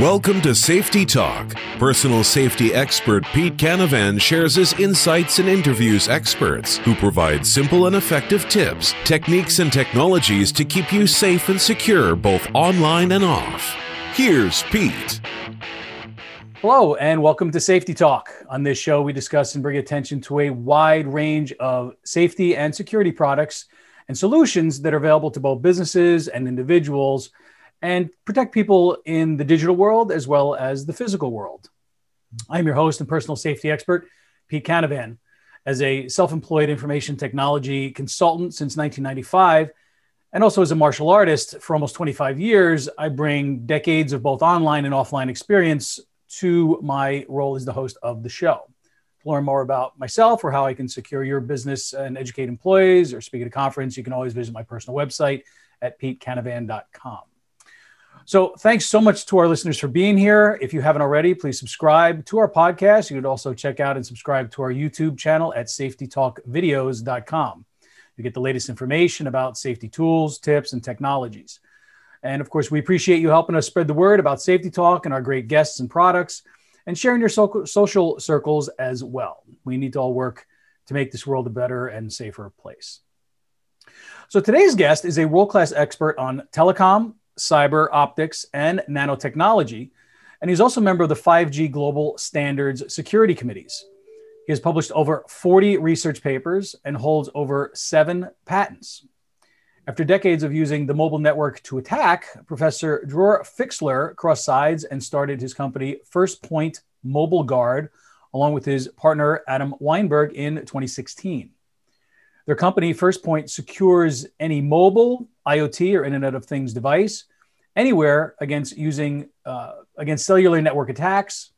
Welcome to Safety Talk. Personal safety expert Pete Canavan shares his insights and interviews experts who provide simple and effective tips, techniques, and technologies to keep you safe and secure both online and off. Here's Pete. Hello, and welcome to Safety Talk. On this show, we discuss and bring attention to a wide range of safety and security products and solutions that are available to both businesses and individuals and protect people in the digital world as well as the physical world. I'm your host and personal safety expert, Pete Canavan. As a self employed information technology consultant since 1995, and also as a martial artist for almost 25 years, I bring decades of both online and offline experience to my role as the host of the show. Learn more about myself or how I can secure your business and educate employees or speak at a conference, you can always visit my personal website at petecanavan.com. So, thanks so much to our listeners for being here. If you haven't already, please subscribe to our podcast. You could also check out and subscribe to our YouTube channel at safetytalkvideos.com. You get the latest information about safety tools, tips, and technologies. And of course, we appreciate you helping us spread the word about Safety Talk and our great guests and products and sharing your so- social circles as well. We need to all work to make this world a better and safer place. So, today's guest is a world class expert on telecom cyber optics, and nanotechnology. And he's also a member of the 5G Global Standards Security Committees. He has published over 40 research papers and holds over seven patents. After decades of using the mobile network to attack, Professor Dror Fixler crossed sides and started his company First Point Mobile Guard, along with his partner Adam Weinberg in 2016. Their company, First Point, secures any mobile, IoT, or Internet of Things device anywhere against using uh, against cellular network attacks.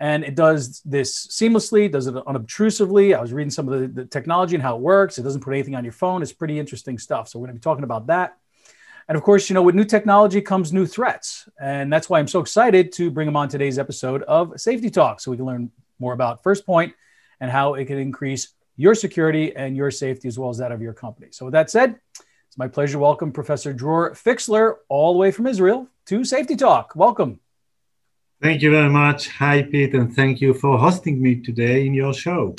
And it does this seamlessly, does it unobtrusively. I was reading some of the, the technology and how it works. It doesn't put anything on your phone. It's pretty interesting stuff. So we're going to be talking about that. And of course, you know, with new technology comes new threats. And that's why I'm so excited to bring them on today's episode of Safety Talk so we can learn more about First Point and how it can increase your security and your safety as well as that of your company. So, with that said, it's my pleasure to welcome Professor Dror Fixler, all the way from Israel, to Safety Talk. Welcome. Thank you very much. Hi, Pete, and thank you for hosting me today in your show.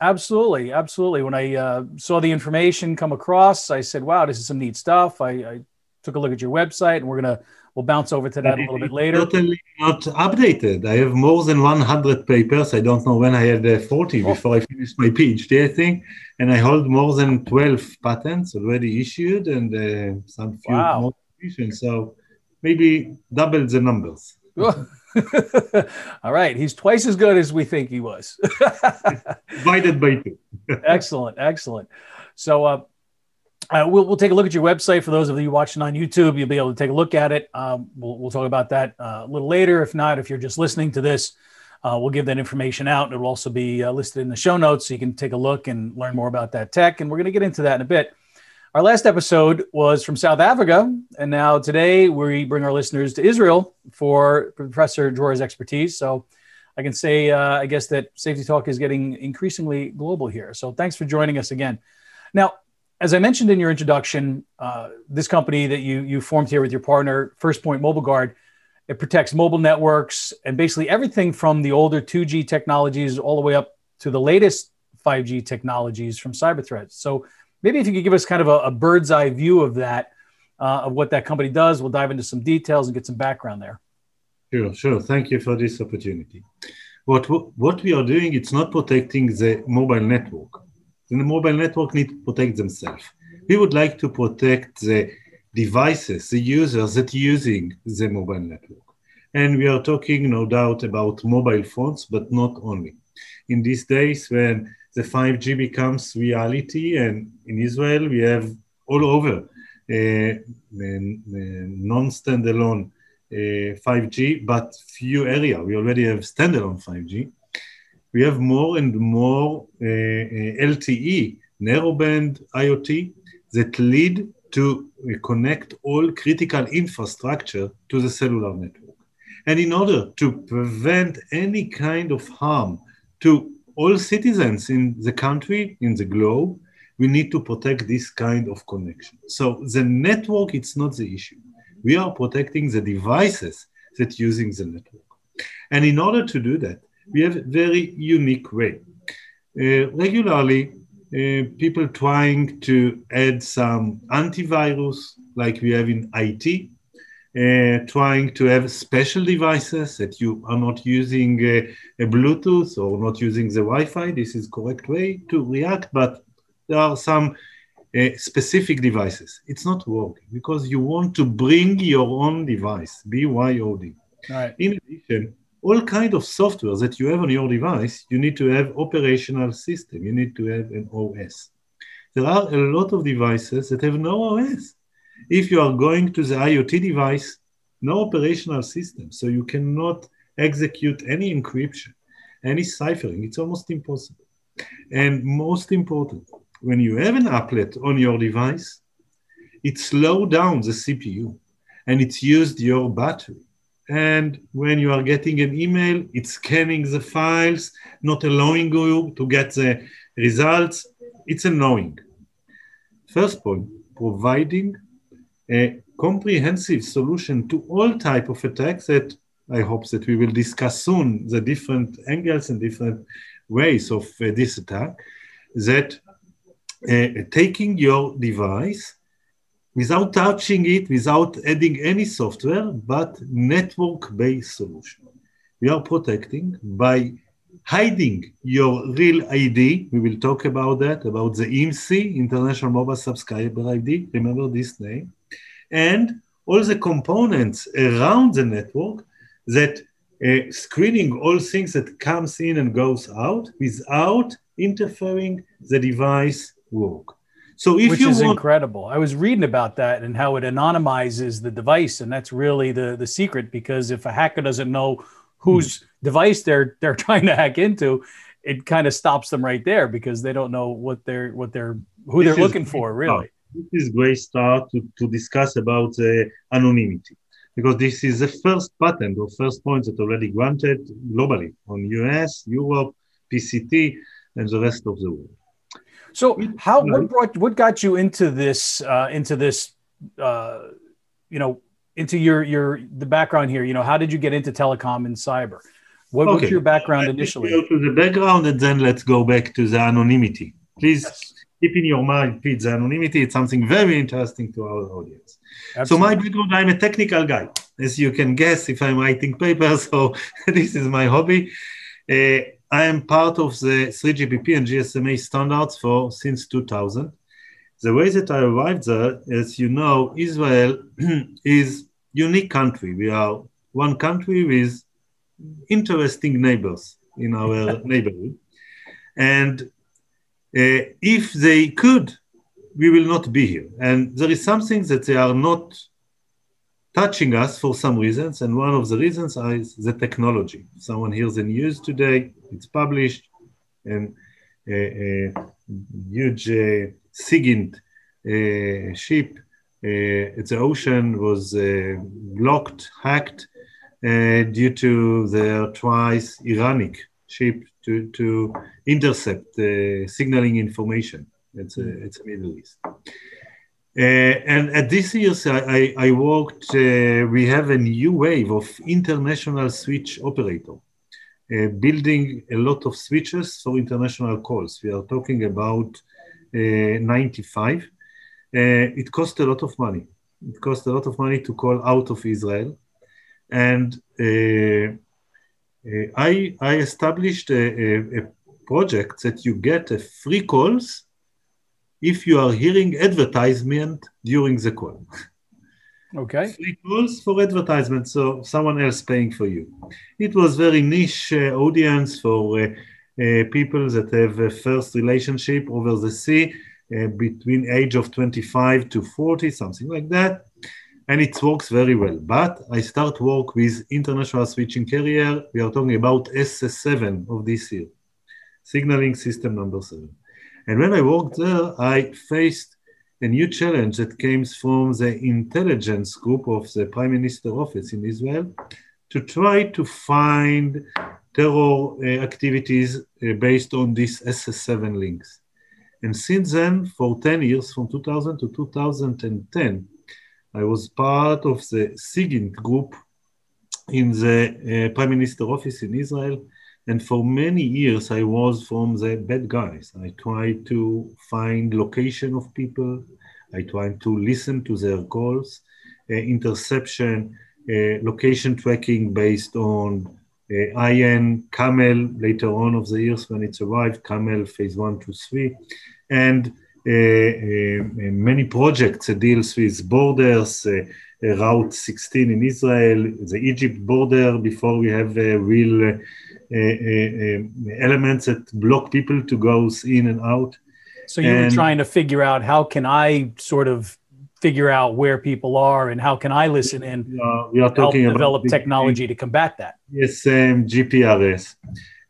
Absolutely, absolutely. When I uh, saw the information come across, I said, "Wow, this is some neat stuff." I, I took a look at your website, and we're gonna We'll bounce over to that a little bit later. Totally not updated. I have more than 100 papers. I don't know when I had uh, 40 oh. before I finished my PhD, I think. And I hold more than 12 patents already issued and uh, some few more. wow. more So maybe double the numbers. All right. He's twice as good as we think he was. Divided by two. excellent. Excellent. So, uh, uh, we'll, we'll take a look at your website for those of you watching on YouTube. You'll be able to take a look at it. Um, we'll, we'll talk about that uh, a little later. If not, if you're just listening to this, uh, we'll give that information out. And it will also be uh, listed in the show notes so you can take a look and learn more about that tech. And we're going to get into that in a bit. Our last episode was from South Africa. And now today we bring our listeners to Israel for Professor Dror's expertise. So I can say, uh, I guess, that Safety Talk is getting increasingly global here. So thanks for joining us again. Now, as I mentioned in your introduction, uh, this company that you you formed here with your partner, First Point Mobile Guard, it protects mobile networks and basically everything from the older 2G technologies all the way up to the latest 5G technologies from cyber threats. So maybe if you could give us kind of a, a bird's eye view of that, uh, of what that company does, we'll dive into some details and get some background there. Sure, sure. Thank you for this opportunity. What what we are doing, it's not protecting the mobile network the mobile network need to protect themselves. We would like to protect the devices, the users that using the mobile network. And we are talking, no doubt, about mobile phones, but not only. In these days, when the 5G becomes reality, and in Israel, we have all over uh, non-standalone uh, 5G, but few area. We already have standalone 5G we have more and more uh, uh LTE, narrowband IoT, that lead to uh, connect all critical infrastructure to the cellular network. And in order to prevent any kind of harm to all citizens in the country, in the globe, we need to protect this kind of connection. So the network, it's not the issue. We are protecting the devices that using the network. And in order to do that, we have a very unique way. Uh, regularly, uh, people trying to add some antivirus like we have in IT, uh, trying to have special devices that you are not using uh, a Bluetooth or not using the Wi-Fi. This is correct way to react, but there are some uh, specific devices. It's not working because you want to bring your own device, BYOD. Right. In addition, all kind of software that you have on your device, you need to have operational system. You need to have an OS. There are a lot of devices that have no OS. If you are going to the IoT device, no operational system, so you cannot execute any encryption, any ciphering. It's almost impossible. And most important, when you have an applet on your device, it slows down the CPU and it's used your battery. And when you are getting an email, it's scanning the files, not allowing you to get the results. It's annoying. First point, providing a comprehensive solution to all type of attacks that I hope that we will discuss soon, the different angles and different ways of uh, this attack, that uh, taking your device without touching it, without adding any software, but network-based solution. We are protecting by hiding your real ID. We will talk about that, about the IMSI, International Mobile Subscriber ID. Remember this name. And all the components around the network that uh, screening all things that comes in and goes out without interfering the device work. So if Which you is want- incredible. I was reading about that and how it anonymizes the device, and that's really the the secret because if a hacker doesn't know whose hmm. device they're they're trying to hack into, it kind of stops them right there because they don't know what they're what they're who this they're looking for really. This is great start to, to discuss about uh, anonymity because this is the first patent or first point that already granted globally on US, Europe, PCT, and the rest of the world. So how what brought what got you into this uh, into this uh, you know into your your the background here? You know, how did you get into telecom and cyber? What okay. was your background initially? Go to the background and then let's go back to the anonymity. Please yes. Keep in your mind, the anonymity. It's something very interesting to our audience. Absolutely. So my background, I'm a technical guy, as you can guess if I'm writing papers. So this is my hobby. Uh, I am part of the 3GPP and GSMA standards for since 2000. The way that I arrived there, as you know, Israel is unique country. We are one country with interesting neighbors in our neighborhood. And if they could, we will not be here. And there is something that they are not touching us for some reasons. And one of the reasons is the technology. Someone hears the news today, it's published, and a, a huge uh, SIGINT uh, ship uh, at the ocean was uh, blocked, hacked uh, due to the twice Iranic ship to, to intercept the signaling information. It's a, it's a Middle East. Uh, and at this year's, I, I worked, uh, we have a new wave of international switch operator, uh, building a lot of switches for international calls. We are talking about 95. it cost a lot of money. It cost a lot of money to call out of Israel. And uh, I, I established a, a, a, project that you get a free calls if you are hearing advertisement during the call. Okay. Free calls for advertisement, so someone else paying for you. It was very niche uh, audience for uh, uh, people that have a first relationship over the sea uh, between age of 25 to 40, something like that. And it works very well. But I start work with international switching carrier. We are talking about SS7 of this year, signaling system number seven. And when I worked there, I faced a new challenge that came from the intelligence group of the Prime Minister office in Israel to try to find terror uh, activities uh, based on these SS7 links. And since then, for 10 years, from 2000 to 2010, I was part of the SIGINT group in the uh, Prime Minister office in Israel. And for many years, I was from the bad guys. I tried to find location of people. I tried to listen to their calls, uh, interception, uh, location tracking based on uh, IN, Camel, later on of the years when it's arrived, Camel phase one to three, and many projects that deals with borders, Route 16 in Israel, the Egypt border, before we have real elements that block people to go in and out. So you and, were trying to figure out how can I sort of figure out where people are and how can I listen in uh, we are talking help develop technology to combat that. Yes, um, GPRS.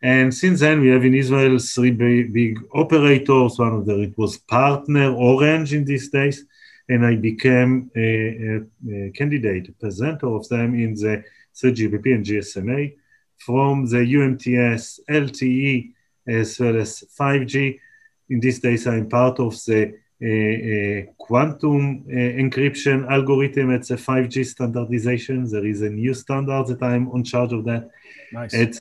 And since then, we have in Israel three big, big operators. One of them it was partner Orange in these days, and I became a, a, a candidate, a presenter of them in the 3GPP and GSMA from the UMTS, LTE, as well as 5G. In these days, I'm part of the quantum encryption algorithm. It's a 5G standardization. There is a new standard that I'm on charge of that. Nice. It's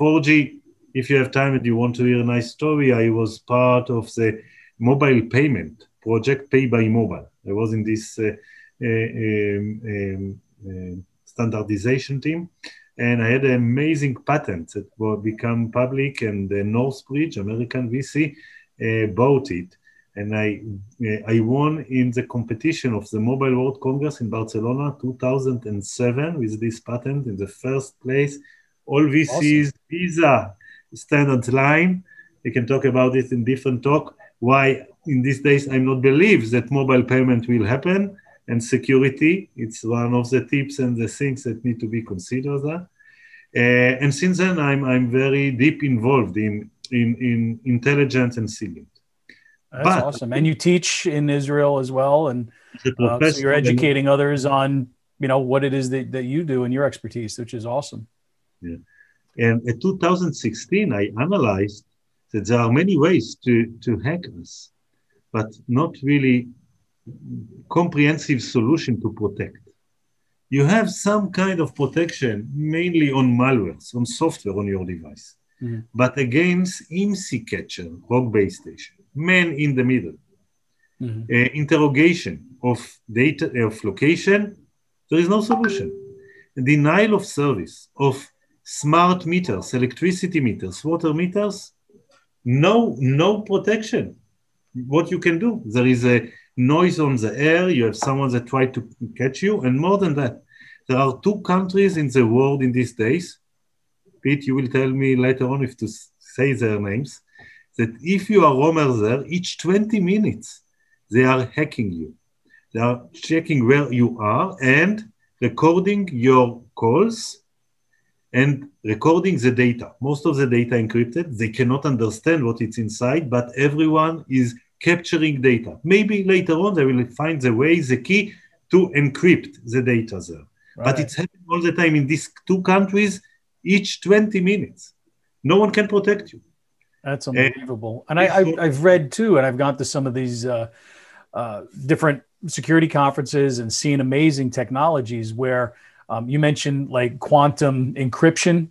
4G. If you have time and you want to hear a nice story, I was part of the mobile payment project, Pay by Mobile. I was in this uh, um, um, um, standardization team and I had an amazing patent that will become public, and the Northbridge, American VC, uh, bought it and I uh, I won in the competition of the Mobile World Congress in Barcelona 2007 with this patent in the first place. All VCs awesome. Visa standard line. We can talk about it in different talk. Why in these days I'm not believe that mobile payment will happen and security. It's one of the tips and the things that need to be considered. There. Uh, and since then I'm I'm very deep involved in in in intelligence and sealing. That's but, awesome. And you teach in Israel as well, and uh, so you're educating others on you know what it is that, that you do and your expertise, which is awesome. Yeah. And in 2016, I analyzed that there are many ways to, to hack us, but not really comprehensive solution to protect. You have some kind of protection, mainly on malwares, on software on your device, mm-hmm. but against IMSI catcher, rogue base station man in the middle. Mm-hmm. Uh, interrogation of data of location, there is no solution. Denial of service of smart meters, electricity meters, water meters, no no protection. What you can do? There is a noise on the air. You have someone that tried to catch you, and more than that, there are two countries in the world in these days. Pete, you will tell me later on if to say their names that if you are roamer there, each 20 minutes, they are hacking you. They are checking where you are and recording your calls and recording the data. Most of the data encrypted. They cannot understand what it's inside, but everyone is capturing data. Maybe later on they will find the way, the key to encrypt the data there. Right. But it's happening all the time in these two countries, each 20 minutes. No one can protect you. That's unbelievable. And, and I, have read too, and I've gone to some of these uh, uh, different security conferences and seen amazing technologies where um, you mentioned like quantum encryption.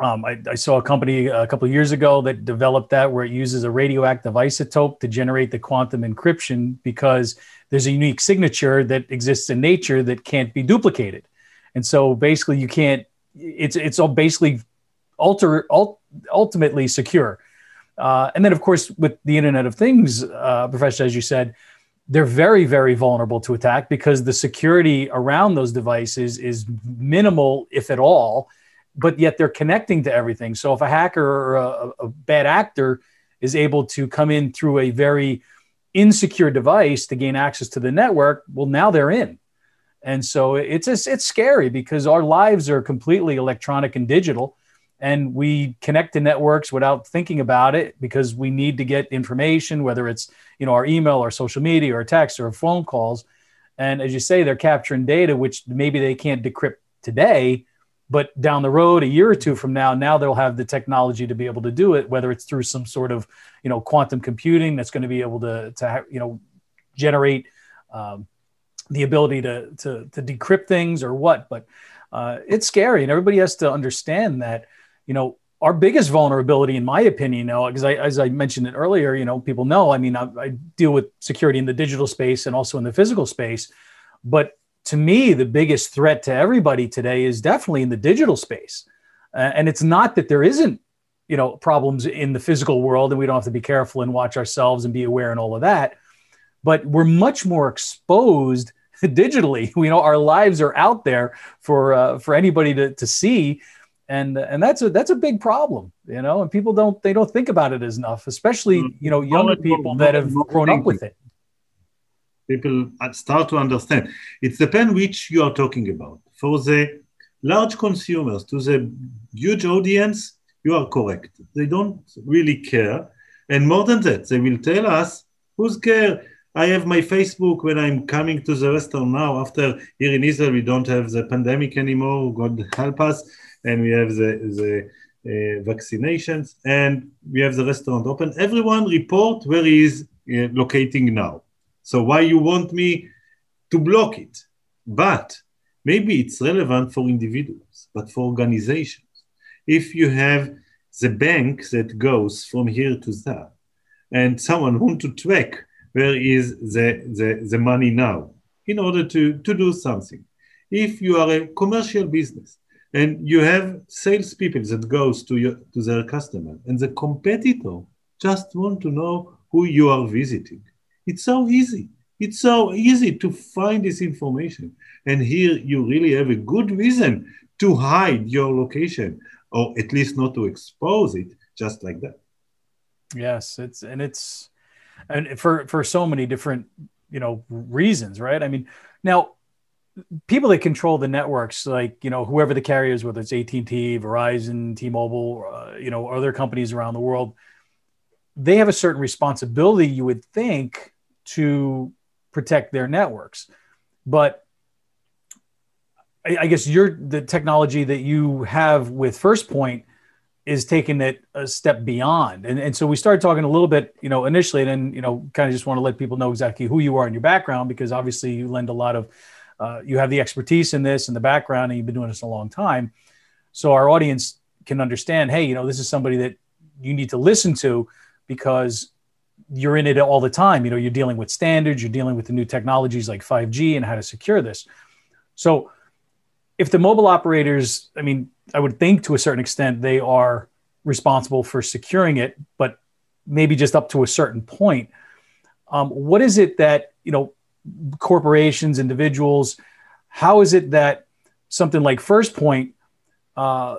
Um, I, I, saw a company a couple years ago that developed that where it uses a radioactive isotope to generate the quantum encryption because there's a unique signature that exists in nature that can't be duplicated. And so basically you can't, it's, it's all basically alter, ultimately secure. Uh, and then, of course, with the Internet of Things, uh, Professor, as you said, they're very, very vulnerable to attack because the security around those devices is minimal, if at all, but yet they're connecting to everything. So if a hacker or a, a bad actor is able to come in through a very insecure device to gain access to the network, well, now they're in. And so it's it's scary because our lives are completely electronic and digital and we connect to networks without thinking about it because we need to get information whether it's you know our email or social media or text or phone calls and as you say they're capturing data which maybe they can't decrypt today but down the road a year or two from now now they'll have the technology to be able to do it whether it's through some sort of you know quantum computing that's going to be able to to you know generate um, the ability to to, to decrypt things or what, but uh, it's scary, and everybody has to understand that. You know, our biggest vulnerability, in my opinion, know, because I, as I mentioned it earlier, you know, people know. I mean, I, I deal with security in the digital space and also in the physical space, but to me, the biggest threat to everybody today is definitely in the digital space. Uh, and it's not that there isn't, you know, problems in the physical world and we don't have to be careful and watch ourselves and be aware and all of that. But we're much more exposed digitally. We know our lives are out there for uh, for anybody to, to see. And, and that's a that's a big problem, you know, and people don't they don't think about it as enough, especially mm. you know younger people that have grown up with it people start to understand. It depends which you are talking about. For the large consumers, to the huge audience, you are correct. They don't really care. And more than that, they will tell us, who's care? I have my Facebook when I'm coming to the restaurant now. After here in Israel, we don't have the pandemic anymore. God help us. And we have the, the uh, vaccinations and we have the restaurant open. Everyone report where he is uh, locating now. So why you want me to block it? But maybe it's relevant for individuals, but for organizations. If you have the bank that goes from here to there, and someone want to track where is the, the, the money now in order to, to do something. If you are a commercial business and you have salespeople that goes to your to their customer and the competitor just want to know who you are visiting it's so easy. It's so easy to find this information. And here you really have a good reason to hide your location or at least not to expose it just like that. Yes, it's and it's and for for so many different, you know, reasons, right? I mean, now people that control the networks like you know whoever the carriers whether it's AT&T, Verizon, T-Mobile, uh, you know, other companies around the world they have a certain responsibility you would think to protect their networks. But I, I guess you're the technology that you have with FirstPoint is taking it a step beyond. And, and so we started talking a little bit, you know, initially, and then, you know, kind of just want to let people know exactly who you are and your background, because obviously you lend a lot of, uh, you have the expertise in this and the background, and you've been doing this a long time. So our audience can understand, hey, you know, this is somebody that you need to listen to because you're in it all the time. You know, you're dealing with standards, you're dealing with the new technologies like 5G and how to secure this. So, if the mobile operators, I mean, I would think to a certain extent they are responsible for securing it, but maybe just up to a certain point. Um, what is it that you know corporations, individuals? How is it that something like FirstPoint uh,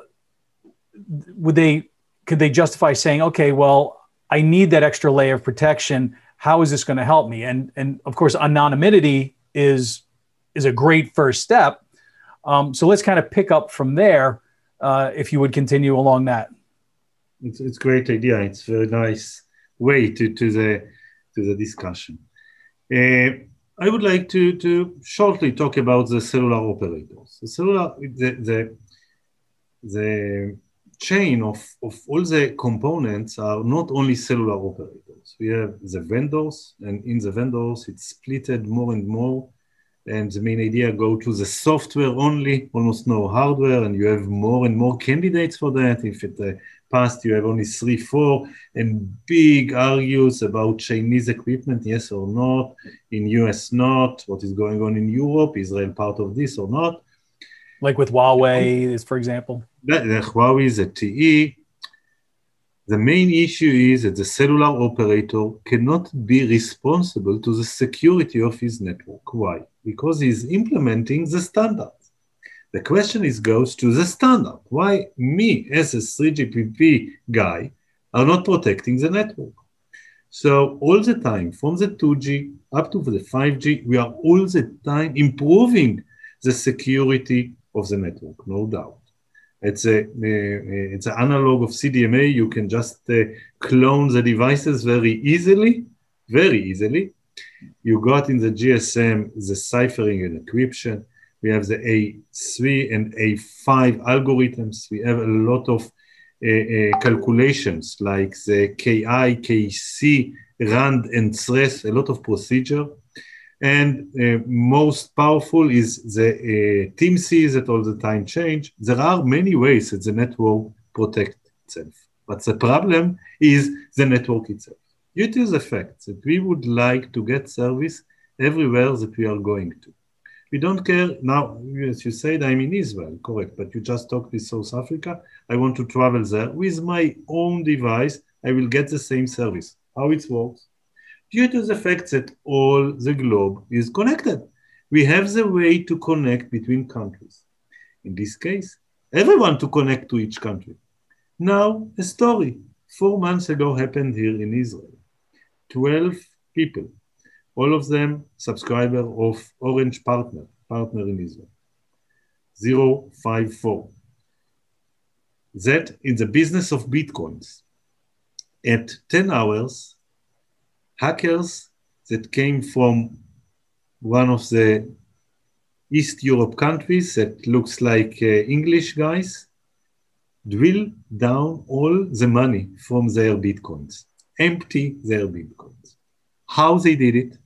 would they could they justify saying, okay, well, I need that extra layer of protection. How is this going to help me? And and of course, anonymity is is a great first step. Um, so let's kind of pick up from there. Uh, if you would continue along that. It's it's great idea. It's a very nice way to to the to the discussion. Uh, I would like to to shortly talk about the cellular operators. The cellular the the the chain of, of all the components are not only cellular operators. We have the vendors, and in the vendors, it's splitted more and more. And the main idea go to the software only, almost no hardware, and you have more and more candidates for that. If in the uh, past you have only three, four, and big argues about Chinese equipment, yes or not, in US not, what is going on in Europe, Israel part of this or not. Like with Huawei, is for example the uh, Huawei ZTE, the main issue is that the cellular operator cannot be responsible to the security of his network. Why? Because he's implementing the standard. The question is goes to the standard. Why me as a 3GPP guy are not protecting the network? So all the time, from the 2G up to the 5G, we are all the time improving the security of the network, no doubt. It's a it's an analog of CDMA. You can just uh, clone the devices very easily, very easily. You got in the GSM the ciphering and encryption. We have the A3 and A5 algorithms. We have a lot of uh, uh, calculations like the KI, KC, RAND, and SRES, a lot of procedure. And uh, most powerful is the uh, TMSI that all the time change. There are many ways that the network protect itself, but the problem is the network itself. Due to the fact that we would like to get service everywhere that we are going to. We don't care now, as you said, I'm in Israel, correct, but you just talked with South Africa. I want to travel there with my own device. I will get the same service. How it works? Due to the fact that all the globe is connected. We have the way to connect between countries. In this case, everyone to connect to each country. Now, a story four months ago happened here in Israel. 12 people all of them subscriber of Orange Partner, partner in Israel. 054. That in the business of Bitcoins. At 10 hours, hackers that came from one of the East Europe countries that looks like uh, English guys drill down all the money from their bitcoins, empty their bitcoins. How they did it?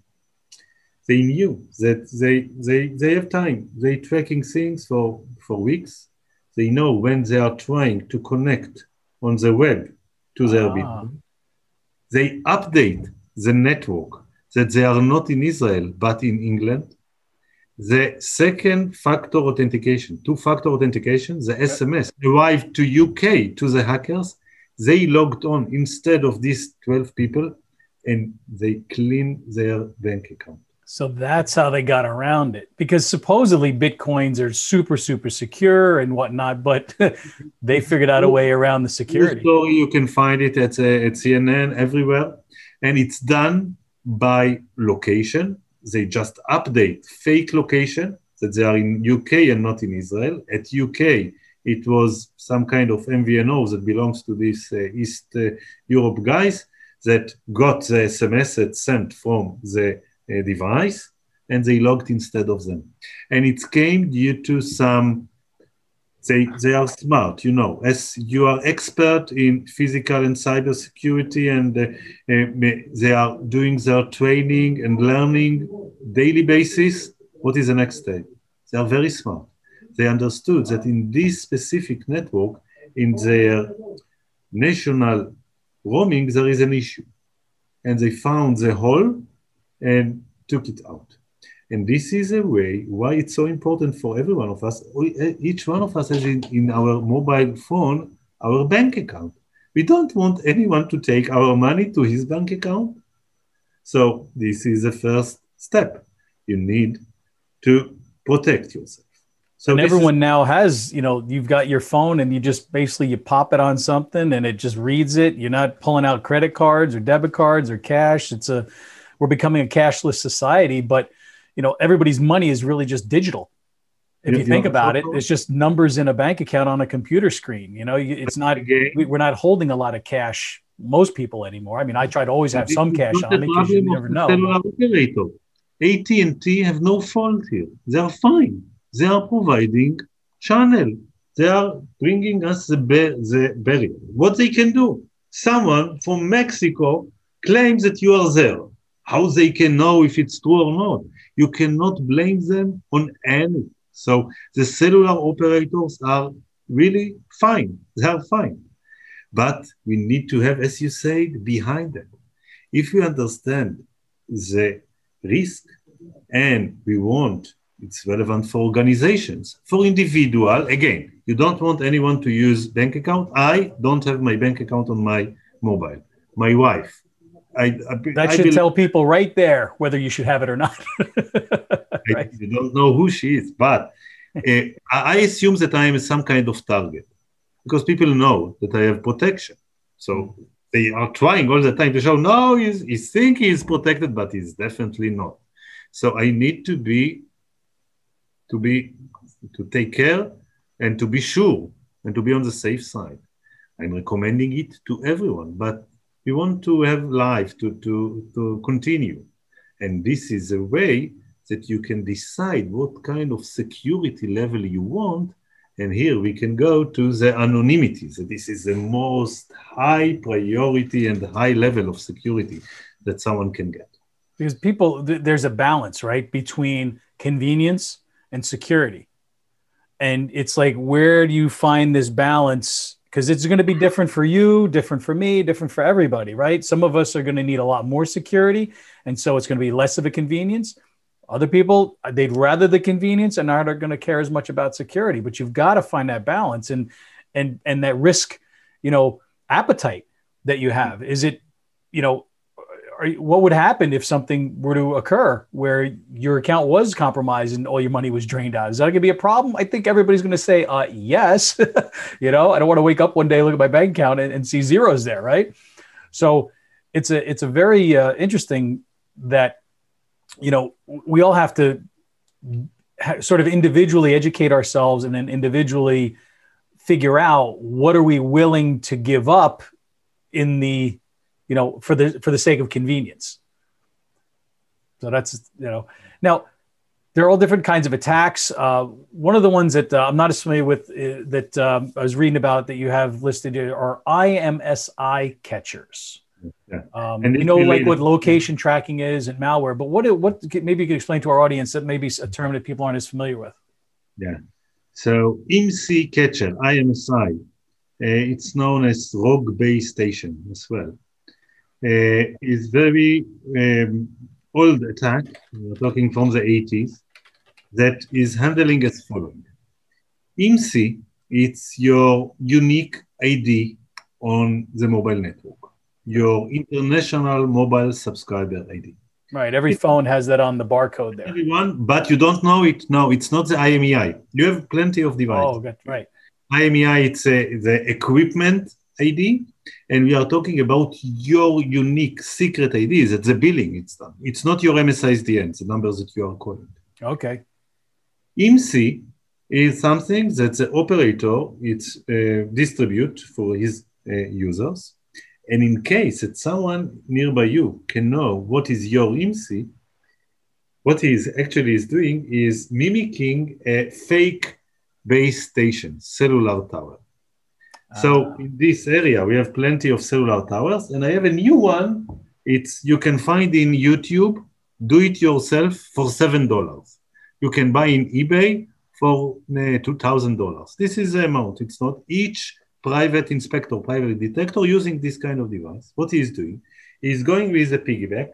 they knew that they, they, they have time. They tracking things for, for weeks. They know when they are trying to connect on the web to their ah. They update the network that they are not in Israel, but in England. The second factor authentication, two factor authentication, the SMS arrived to UK to the hackers. They logged on instead of these 12 people and they clean their bank account. So that's how they got around it because supposedly bitcoins are super, super secure and whatnot, but they figured out a way around the security. So you can find it at, uh, at CNN everywhere. And it's done by location. They just update fake location that they are in UK and not in Israel. At UK, it was some kind of MVNO that belongs to these uh, East uh, Europe guys that got the SMS that sent from the device and they logged instead of them. And it came due to some, they, they are smart, you know, as you are expert in physical and cyber security and uh, uh, they are doing their training and learning daily basis. What is the next step? They are very smart. They understood that in this specific network, in their national roaming, there is an issue. And they found the hole and took it out. And this is a way why it's so important for every one of us. Eh, each one of us has in, in our mobile phone our bank account. We don't want anyone to take our money to his bank account. So this is the first step. You need to protect yourself. So and everyone is, now has, you know, you've got your phone and you just basically you pop it on something and it just reads it. You're not pulling out credit cards or debit cards or cash. It's a we're becoming a cashless society, but you know everybody's money is really just digital. If you, you think about it, it's just numbers in a bank account on a computer screen. You know, it's not we're not holding a lot of cash. Most people anymore. I mean, I try to always have some cash on me because you never know. AT&T have no fault here. They are fine. They are providing channel. They are bringing us the, the barrier. What they can do? Someone from Mexico claims that you are there how they can know if it's true or not. You cannot blame them on anything. So the cellular operators are really fine. They are fine. But we need to have, as you said, behind them. If we understand the risk and we want, it's relevant for organizations, for individual, again, you don't want anyone to use bank account. I don't have my bank account on my mobile. My wife, I, I that should tell people right there whether you should have it or not. right. I don't know who she is, but uh, I assume that I am some kind of target because people know that I have protection. So they are trying all the time to show no, he's, he think he's protected, but he's definitely not. So I need to be to be to take care and to be sure and to be on the safe side. I'm recommending it to everyone, but we want to have life to, to, to continue. And this is a way that you can decide what kind of security level you want. And here we can go to the anonymity. So this is the most high priority and high level of security that someone can get. because people th- there's a balance right between convenience and security and it's like where do you find this balance because it's going to be different for you different for me different for everybody right? Some of us are going to need a lot more security and so it's going to be less of a convenience. Other people uh, they'd rather the convenience and aren't going to care as much about security but you've got to find that balance and and and that risk you know appetite that you have. Is it you know are, what would happen if something were to occur where your account was compromised and all your money was drained out? Is that going to be a problem? I think everybody's going to say uh, yes. you know, I don't want to wake up one day, look at my bank account, and, and see zeros there, right? So it's a it's a very uh, interesting that you know we all have to ha- sort of individually educate ourselves and then individually figure out what are we willing to give up in the you know, for the for the sake of convenience. So that's you know now there are all different kinds of attacks. Uh, one of the ones that uh, I'm not as familiar with uh, that um, I was reading about that you have listed here are IMSI catchers. Yeah. Um, and you know, like what location tracking is and malware, but what what maybe you could explain to our audience that maybe a term that people aren't as familiar with. Yeah. So IMSI catcher, IMSI, uh, it's known as rogue base station as well. Uh, is very um, old attack, we're talking from the 80s, that is handling as following. IMSI, it's your unique ID on the mobile network, your international mobile subscriber ID. Right. Every phone has that on the barcode there. Everyone, but you don't know it. No, it's not the IMEI. You have plenty of devices. Oh, good. Right. IMEI, it's a, the equipment ID, and we are talking about your unique secret ID. That's the billing. It's done. It's not your MSISDN, the numbers that you are calling. Okay. IMSI is something that the operator it's uh, distribute for his uh, users, and in case that someone nearby you can know what is your IMSI, what he is actually is doing is mimicking a fake base station, cellular tower. So in this area, we have plenty of cellular towers, and I have a new one. It's you can find in YouTube. Do it yourself for seven dollars. You can buy in eBay for uh, two thousand dollars. This is the amount. It's not each private inspector, private detector using this kind of device. What he is doing, he's going with a piggyback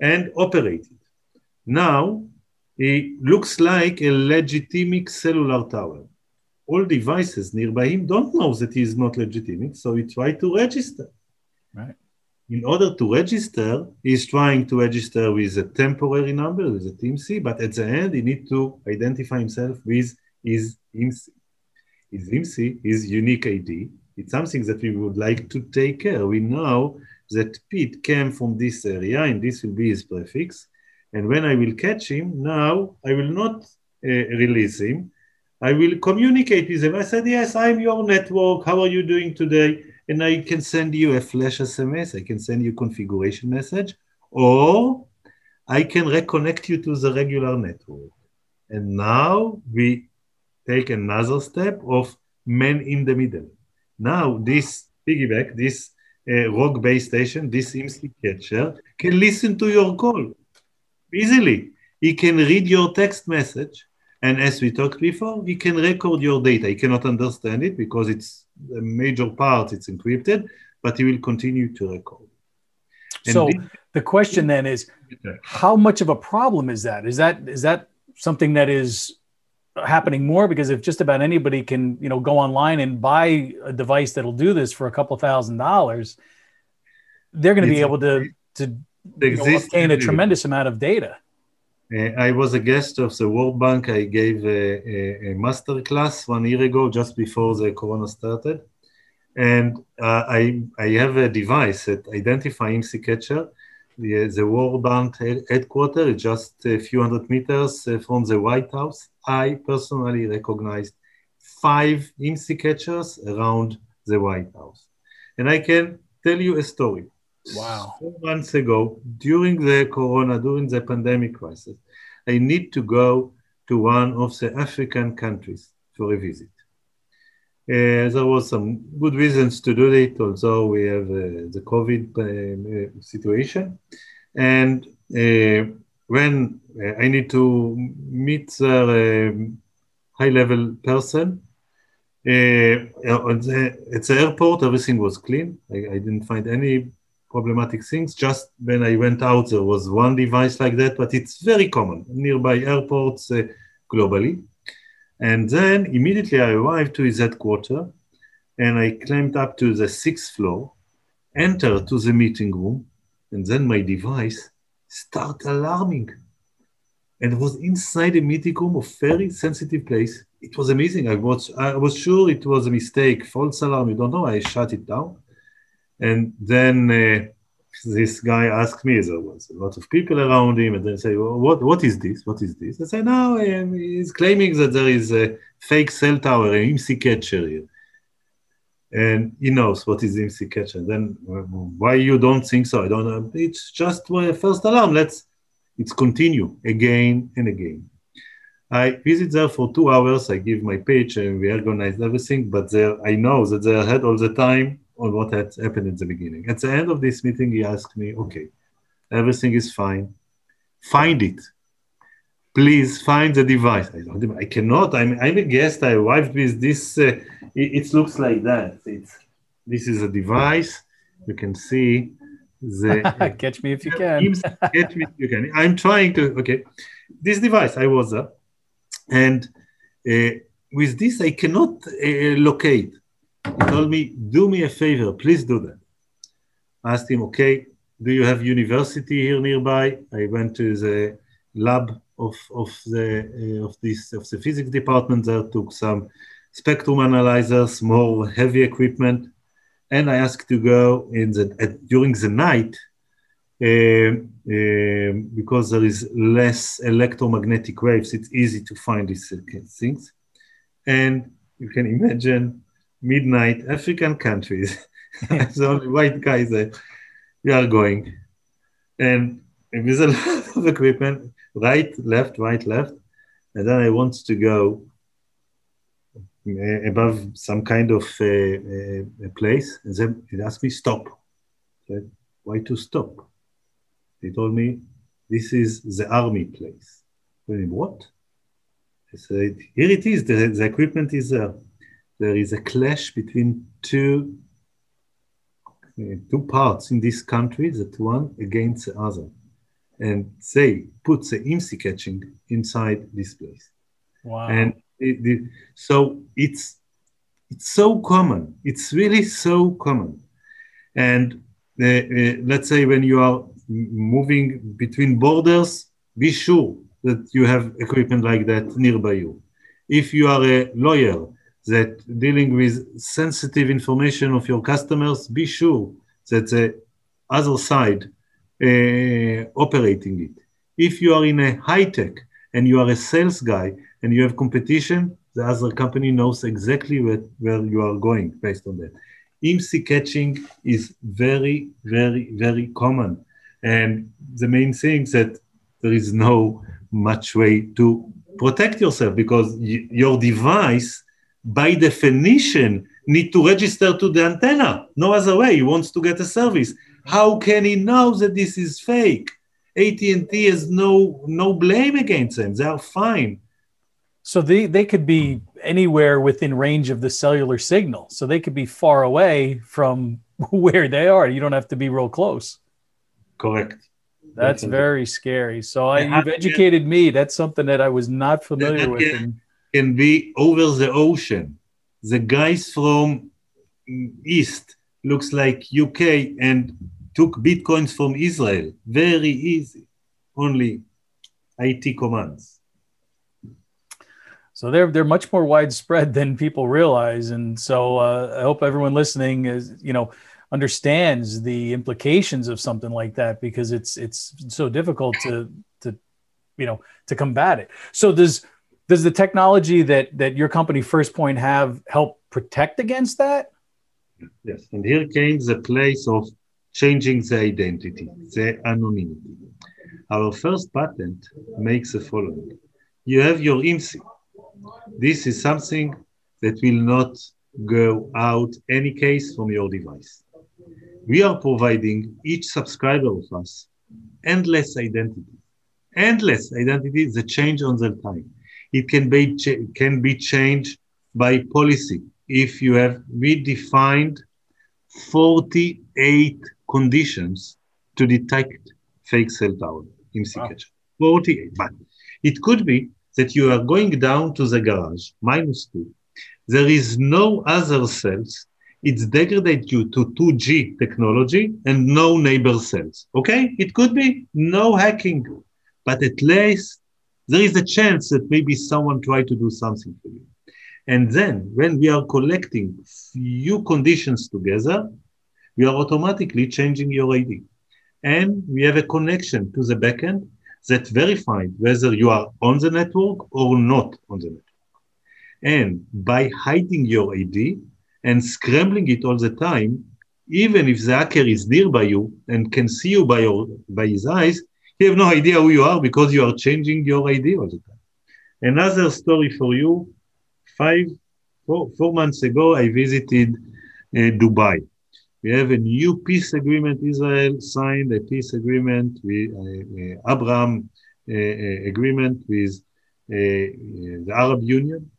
and operate it. Now it looks like a legitimate cellular tower all devices nearby him don't know that he is not legitimate, so he try to register. Right. In order to register, he's trying to register with a temporary number, with a IMSI, but at the end, he needs to identify himself with his IMSI. His IMSI is unique ID. It's something that we would like to take care. We know that Pete came from this area, and this will be his prefix. And when I will catch him, now I will not uh, release him. I will communicate with them. I said, Yes, I'm your network. How are you doing today? And I can send you a flash SMS. I can send you configuration message, or I can reconnect you to the regular network. And now we take another step of man in the middle. Now this piggyback, this uh, rogue base station, this IMSI catcher can listen to your call easily. He can read your text message and as we talked before, you can record your data. You cannot understand it because it's a major part, it's encrypted, but you will continue to record. And so this, the question then is how much of a problem is that? Is that is that something that is happening more because if just about anybody can you know go online and buy a device that'll do this for a couple thousand dollars they're going to be able to to you know, obtain a tremendous amount of data I was a guest of the World Bank. I gave a, a, a master class one year ago, just before the Corona started. And uh, I, I have a device that identifies IMSI catcher. The, the World Bank headquarters is just a few hundred meters uh, from the White House. I personally recognized five IMSI catchers around the White House. And I can tell you a story. Wow. Four months ago, during the corona, during the pandemic crisis, I need to go to one of the African countries for a visit. Uh, there was some good reasons to do it, although we have uh, the COVID uh, situation. And uh, when uh, I need to meet a um, high level person, uh, at the airport, everything was clean. I, I, didn't find any problematic things. Just when I went out, there was one device like that, but it's very common nearby airports uh, globally. And then immediately I arrived to his headquarters and I climbed up to the sixth floor, entered to the meeting room, and then my device start alarming. And it was inside a meeting room of very sensitive place. It was amazing. I was I was sure it was a mistake, false alarm. You don't know. I shut it down, and then uh, this guy asked me. There was a lot of people around him, and they say, well, "What what is this? What is this?" I say, "No, um, he's claiming that there is a fake cell tower, an IMSI catcher here." and he knows what is IMSI catcher. Then why you don't think so? I don't know. It's just my first alarm. Let's it's continue again and again. I visit there for two hours. I give my pitch and we organize everything. But there, I know that they're ahead all the time on what had happened at the beginning. At the end of this meeting, he asked me, "Okay, everything is fine. Find it. Please find the device." I him, "I cannot. I'm, I'm a guest. I arrived with this." Uh, it, it looks like that. It's this is a device. You can see the catch me if you can. catch me if you can. I'm trying to. Okay, this device I was there, and uh, with this I cannot uh, locate. He told me, "Do me a favor, please do that." I asked him, "Okay, do you have university here nearby?" I went to the lab of of the uh, of this of the physics department there, took some spectrum analyzers, more heavy equipment, and I asked to go in the during the night uh, uh, because there is less electromagnetic waves. It's easy to find these things, and you can imagine midnight African countries. the only white guys there. We are going, and with a lot of equipment, right, left, right, left, and then I want to go uh, above some kind of uh, uh, place, and then he asked me stop. Said, why to stop? He told me this is the army place. I said, what? I said, here it is. The, the equipment is there. There is a clash between two uh, two parts in this country that one against the other. And they put the IMSI catching inside this place. Wow. And it, it, so it's it's so common. It's really so common. And uh, uh, let's say when you are moving between borders, be sure that you have equipment like that nearby you. If you are a lawyer that dealing with sensitive information of your customers, be sure that the other side uh, operating it. If you are in a high tech and you are a sales guy and you have competition, the other company knows exactly where, where you are going based on that. IMSI catching is very, very, very common. And the main thing is that there is no much way to protect yourself because y- your device, by definition, need to register to the antenna. No other way. He wants to get a service. How can he know that this is fake? AT&T has no no blame against them. They are fine. So they, they could be anywhere within range of the cellular signal. So they could be far away from where they are. You don't have to be real close. Correct. That's Definitely. very scary. So I, you've educated me. That's something that I was not familiar with. Can be over the ocean. The guys from East looks like UK and took bitcoins from Israel. Very easy. Only IT commands. So they're they're much more widespread than people realize, and so uh, I hope everyone listening is you know understands the implications of something like that because it's it's so difficult to to you know to combat it. So does does the technology that that your company First Point have help protect against that? Yes, and here came the place of changing the identity, the anonymity. Our first patent makes the following: you have your IMSI this is something that will not go out any case from your device. We are providing each subscriber of us endless identity. Endless identity, the change on the time. It can be, can be changed by policy. If you have redefined 48 conditions to detect fake cell tower IMSI wow. catcher. 48. But it could be that you are going down to the garage, minus two. There is no other cells. It's degraded you to 2G technology and no neighbor cells. Okay? It could be no hacking, but at least there is a chance that maybe someone tried to do something for you. And then when we are collecting few conditions together, we are automatically changing your ID. And we have a connection to the backend that verifies whether you are on the network or not on the network. And by hiding your ID and scrambling it all the time, even if the hacker is nearby you and can see you by, your, by his eyes, he have no idea who you are because you are changing your ID all the time. Another story for you five, four, four months ago, I visited uh, Dubai. We have a new peace agreement. Israel signed a peace agreement with uh, uh, Abraham uh, uh, agreement with uh, the Arab Union,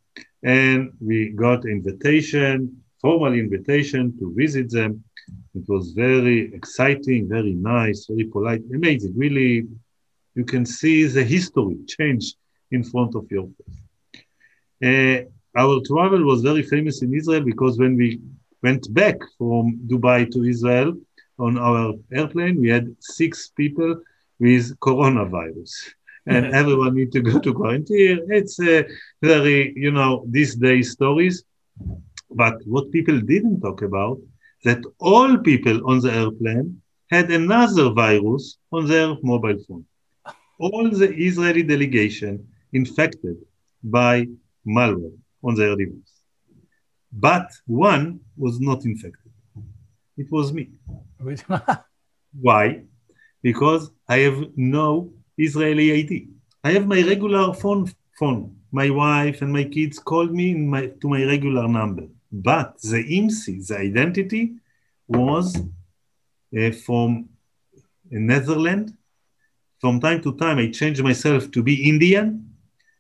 and we got invitation, formal invitation to visit them. It was very exciting, very nice, very polite, amazing. Really, you can see the history change in front of your face. Uh, our travel was very famous in Israel because when we went back from Dubai to Israel on our airplane, we had six people with coronavirus. And everyone need to go to quarantine. It's a very, you know, these day stories. But what people didn't talk about, that all people on the airplane had another virus on their mobile phone. All the Israeli delegation infected by malware on their device. But one was not infected. It was me. Why? Because I have no Israeli ID. I have my regular phone. Phone. My wife and my kids called me my, to my regular number. But the IMSI, the identity, was uh, from Netherlands. From time to time, I changed myself to be Indian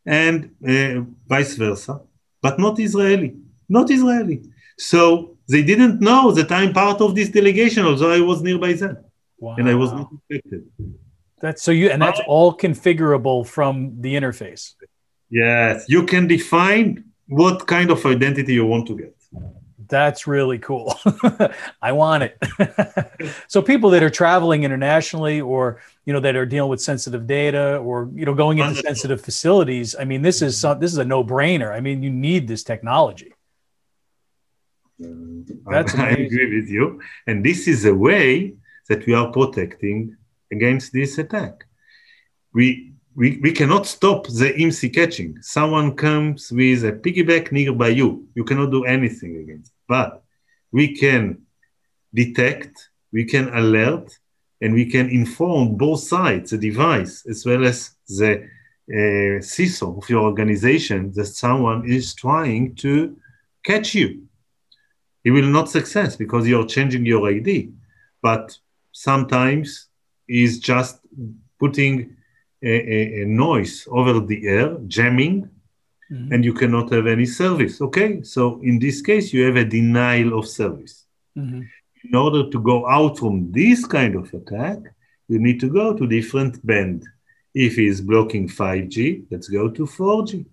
and uh, vice versa but not Israeli, not Israeli. So they didn't know that I'm part of this delegation, although I was nearby them, wow. and I was not infected. That's so you, and that's all configurable from the interface. Yes, you can define what kind of identity you want to get. That's really cool. I want it. so people that are traveling internationally or you know that are dealing with sensitive data or you know going into sensitive facilities, I mean this is some, this is a no-brainer. I mean you need this technology. Mm, That's I agree with you. And this is a way that we are protecting against this attack. We we, we cannot stop the IMSI catching. Someone comes with a piggyback nearby you. You cannot do anything against but we can detect, we can alert, and we can inform both sides, the device as well as the uh, CISO of your organization, that someone is trying to catch you. It will not success because you're changing your ID, but sometimes is just putting a, a, a noise over the air, jamming, mm-hmm. and you cannot have any service. Okay, so in this case, you have a denial of service. Mm-hmm. In order to go out from this kind of attack, you need to go to different band. If he is blocking 5G, let's go to 4G.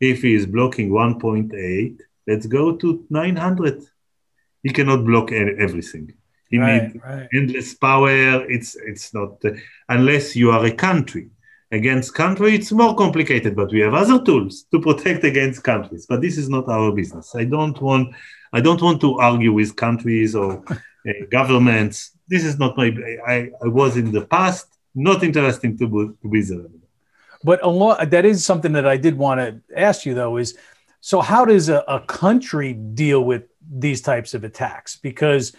If he is blocking 1.8, let's go to 900. He cannot block everything. He right, needs right. endless power. It's it's not uh, unless you are a country against country, it's more complicated, but we have other tools to protect against countries. But this is not our business. I don't want, I don't want to argue with countries or uh, governments. This is not my. I, I was in the past not interesting to, to be there. But a lot, that is something that I did want to ask you though. Is so how does a, a country deal with these types of attacks? Because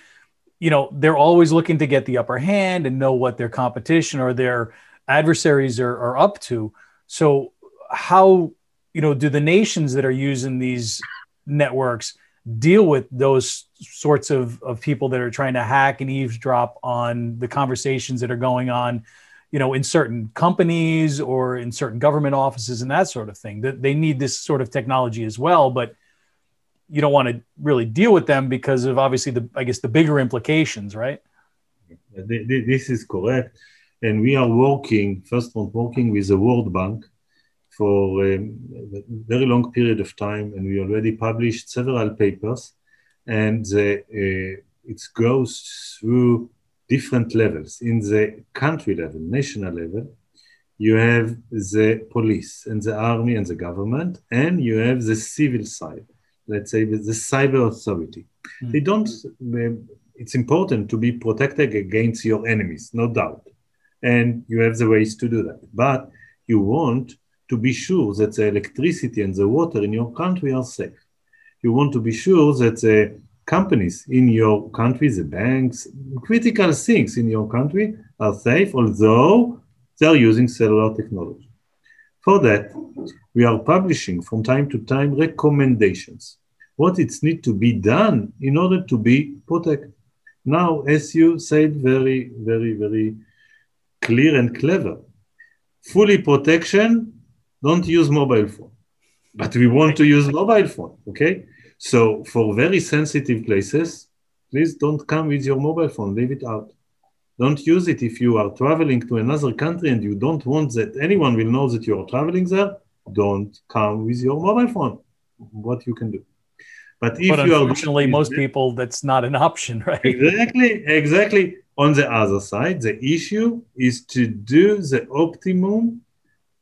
you know they're always looking to get the upper hand and know what their competition or their adversaries are, are up to. So how you know do the nations that are using these networks deal with those sorts of, of people that are trying to hack and eavesdrop on the conversations that are going on you know, in certain companies or in certain government offices and that sort of thing. That they need this sort of technology as well, but you don't want to really deal with them because of obviously the I guess the bigger implications, right? This is correct, and we are working first of all, working with the World Bank for um, a very long period of time, and we already published several papers, and uh, it goes through different levels. In the country level, national level, you have the police and the army and the government, and you have the civil side, let's say the, the cyber authority. Mm-hmm. They don't, um, it's important to be protected against your enemies, no doubt. And you have the ways to do that. But you want to be sure that the electricity and the water in your country are safe. You want to be sure that the companies in your country, the banks, critical things in your country are safe, although they're using cellular technology. For that, we are publishing from time to time recommendations, what it's need to be done in order to be protected. Now, as you said, very, very, very clear and clever, fully protection don't use mobile phone. But we want to use mobile phone, okay? So for very sensitive places, please don't come with your mobile phone, leave it out. Don't use it if you are traveling to another country and you don't want that anyone will know that you are traveling there. Don't come with your mobile phone. What you can do. But if but you unfortunately, are most people that's not an option, right? Exactly, exactly. On the other side, the issue is to do the optimum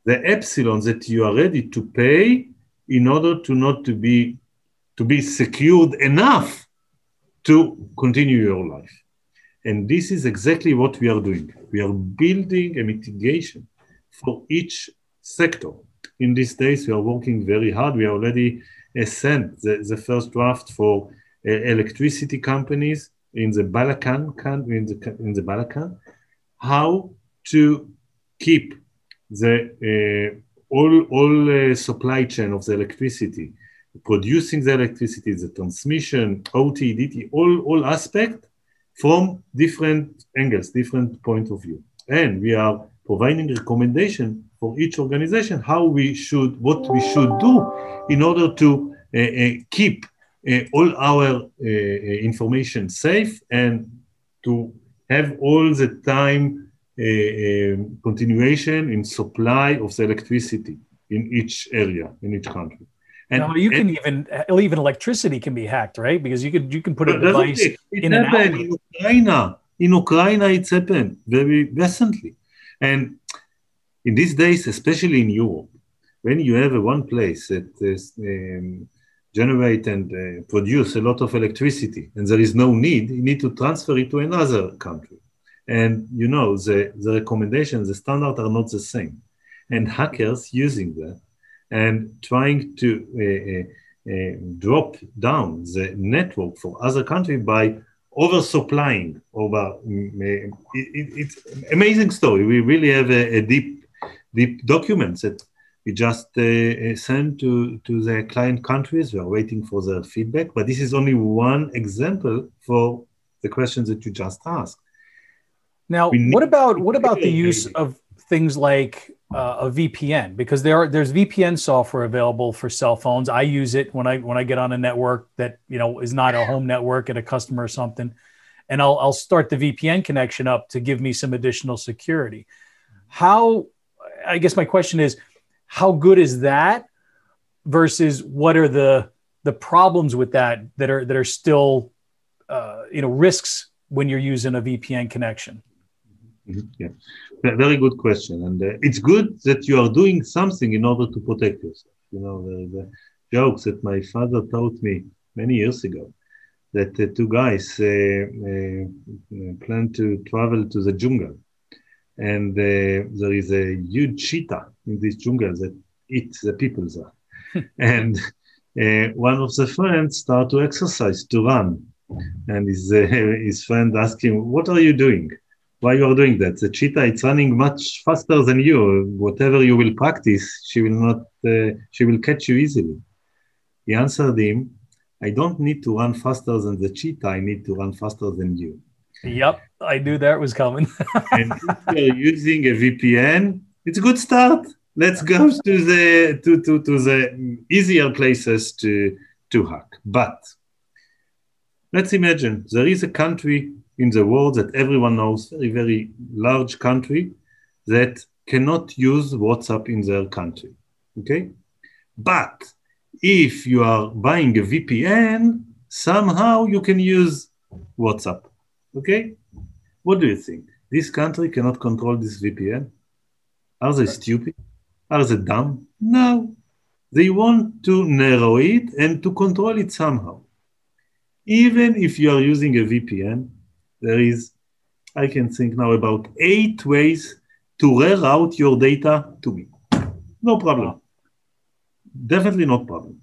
the epsilon that you are ready to pay in order to not to be to be secured enough to continue your life. And this is exactly what we are doing. We are building a mitigation for each sector. In these days we are working very hard. We already sent the, the first draft for uh, electricity companies in the Balkan in the, in the Balkan how to keep the uh, all all uh, supply chain of the electricity, producing the electricity, the transmission, OT, DT, all all aspect from different angles, different point of view, and we are providing recommendation for each organization how we should what we should do in order to uh, uh, keep all our uh, uh, information safe and to have all the time continuation in supply of the electricity in each area in each country. And now you can and, even even electricity can be hacked, right? Because you could you can put a device it, it in happened in Ukraine. In Ukraine, it's happened very recently, and in these days, especially in Europe, when you have a one place that is, um, generate and uh, produce a lot of electricity, and there is no need, you need to transfer it to another country. And you know, the, the recommendations, the standards are not the same. And hackers using that and trying to uh, uh, uh, drop down the network for other countries by oversupplying over it, it, it's amazing story we really have a, a, deep deep documents that we just uh, uh, send to to the client countries we are waiting for their feedback but this is only one example for the questions that you just asked now, what about what about the use of things like uh, a VPN? Because there are there's VPN software available for cell phones. I use it when I when I get on a network that you know is not a home network at a customer or something, and I'll I'll start the VPN connection up to give me some additional security. How? I guess my question is, how good is that versus what are the the problems with that that are that are still uh, you know risks when you're using a VPN connection? Mm-hmm. Yeah, very good question, and uh, it's good that you are doing something in order to protect yourself. You know the, the jokes that my father taught me many years ago that two guys uh, uh, plan to travel to the jungle, and uh, there is a huge cheetah in this jungle that eats the people there, and uh, one of the friends start to exercise to run, and his uh, his friend asked him, "What are you doing?" why you are doing that. The cheetah it's running much faster than you. Whatever you will practice, she will not. Uh, she will catch you easily. He answered him, "I don't need to run faster than the cheetah. I need to run faster than you." Yep, I knew that was coming. and if you're using a VPN, it's a good start. Let's go to the to, to, to the easier places to to hack. But let's imagine there is a country in the world that everyone knows, very, very large country that cannot use WhatsApp in their country. Okay? But if you are buying a VPN, somehow you can use WhatsApp. Okay? What do you think? This country cannot control this VPN? Are they stupid? Are they dumb? No. They want to narrow it and to control it somehow. Even if you are using a VPN, there is, I can think now about eight ways to reroute your data to me. No problem. Definitely not problem.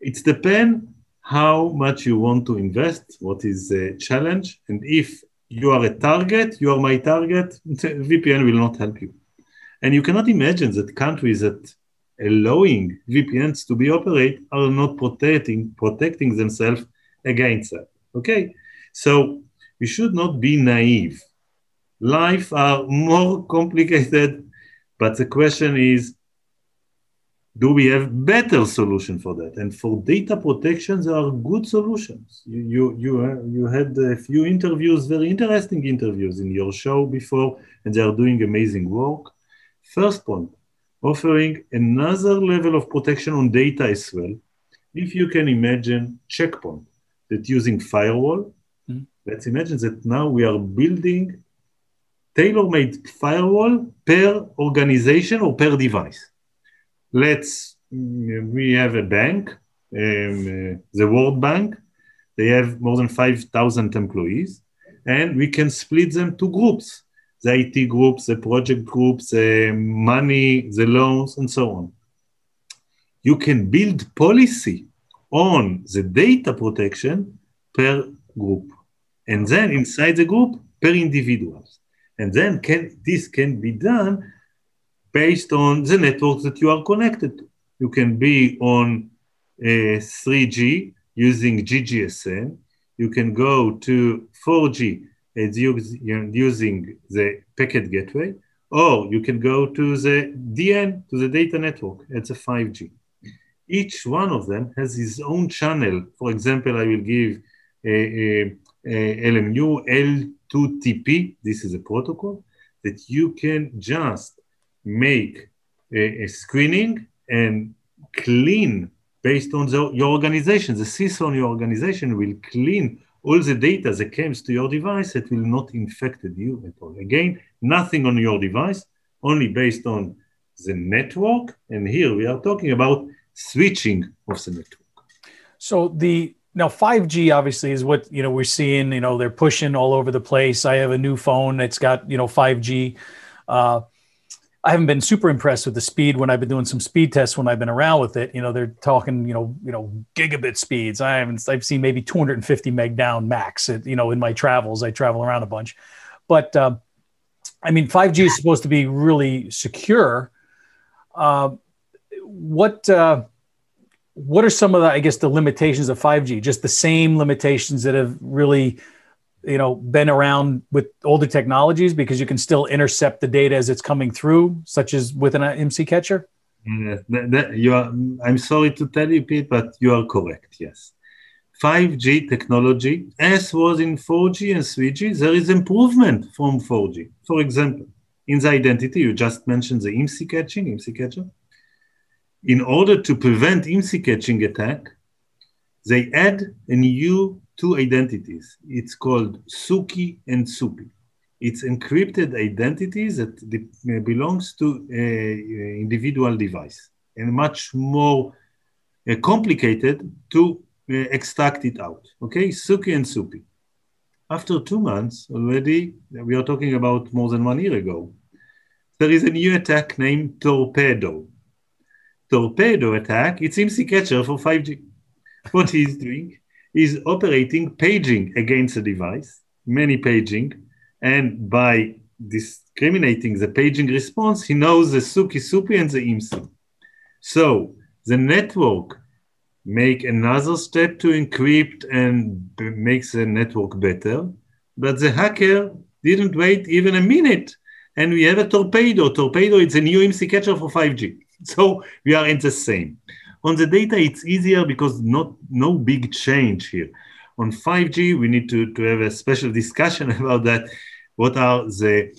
It's depend how much you want to invest, what is the challenge, and if you are a target, you are my target, VPN will not help you. And you cannot imagine that countries that allowing VPNs to be operate are not protecting protecting themselves against that. Okay, so we should not be naive. Life are more complicated, but the question is, do we have better solution for that? And for data protection, there are good solutions. You you you, uh, you had a few interviews, very interesting interviews in your show before, and they are doing amazing work. First point, offering another level of protection on data as well. If you can imagine checkpoint that using firewall, mm-hmm. let's imagine that now we are building tailor-made firewall per organization or per device. Let's we have a bank, um, uh, the World Bank. They have more than 5,000 employees, and we can split them to groups the IT groups, the project groups, the money, the loans, and so on. You can build policy on the data protection per group. And then inside the group, per individuals. And then can, this can be done based on the networks that you are connected to. You can be on uh, 3G using GGSN. You can go to 4G it's using the packet gateway, or you can go to the DN, to the data network. It's a 5G. Each one of them has his own channel. For example, I will give a, a, a LMU L2TP. This is a protocol that you can just make a, a screening and clean based on the, your organization. The CISO on your organization will clean all the data that comes to your device, it will not infect you at all. Again, nothing on your device, only based on the network. And here we are talking about switching of the network. So the now 5G obviously is what you know we're seeing. You know they're pushing all over the place. I have a new phone that's got you know 5G. Uh, I haven't been super impressed with the speed when I've been doing some speed tests when I've been around with it. You know, they're talking, you know, you know, gigabit speeds. I haven't, I've seen maybe 250 meg down max. At, you know, in my travels, I travel around a bunch, but uh, I mean, 5G is supposed to be really secure. Uh, what uh, what are some of the, I guess, the limitations of 5G? Just the same limitations that have really you know been around with older technologies because you can still intercept the data as it's coming through such as with an uh, IMSI catcher? Yeah, that, that you are i'm sorry to tell you pete but you are correct yes. 5g technology as was in 4g and 3g there is improvement from 4g for example in the identity you just mentioned the IMSI catching IMSI catcher. In order to prevent IMSI catching attack they add a new two identities. It's called SUCI and SUPI. It's encrypted identities that de- belongs to an individual device and much more uh, complicated to uh, extract it out. Okay, SUCI and SUPI. After two months already, we are talking about more than one year ago, there is a new attack named Torpedo. Torpedo attack, it's IMSI catcher for 5G. What he's doing, is operating paging against a device, many paging, and by discriminating the paging response, he knows the SUCI SUPI and the IMSI. So the network make another step to encrypt and makes the network better, but the hacker didn't wait even a minute. And we have a torpedo. Torpedo, it's a new IMSI catcher for 5G. So we are in the same. On the data, it's easier because not no big change here. On 5G, we need to, to have a special discussion about that. What are the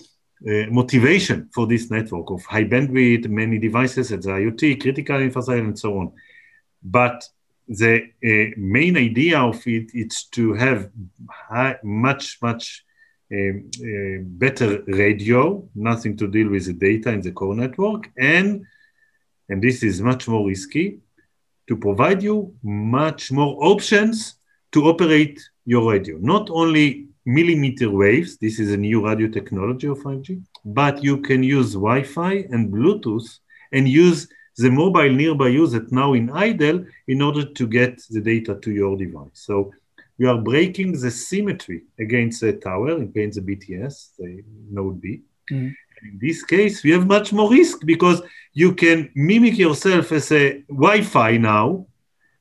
uh, motivation for this network of high bandwidth, many devices, the IoT, critical infrastructure, and so on. But the uh, main idea of it is to have high, much, much um, uh, better radio, nothing to deal with the data in the core network, and and this is much more risky, to provide you much more options to operate your radio. Not only millimeter waves, this is a new radio technology of 5G, but you can use Wi Fi and Bluetooth and use the mobile nearby user now in idle in order to get the data to your device. So we are breaking the symmetry against the tower, against the BTS, the node B. Mm-hmm. In this case, we have much more risk because you can mimic yourself as a Wi-Fi now,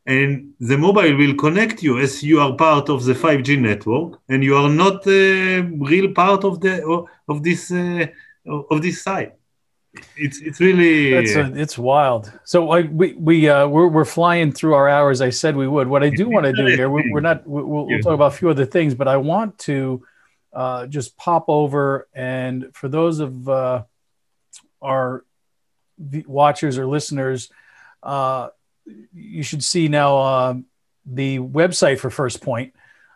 and the mobile will connect you as you are part of the 5G network, and you are not a real part of the of this uh, of this site it's it's really it's, a, it's wild. So I, we we uh, we're we're flying through our hours. I said we would. What I do want to do here, we're, we're not. We'll, we'll, talk about a few other things, but I want to uh, just pop over and for those of uh, our watchers or listeners, uh, you should see now uh, the website for First Point.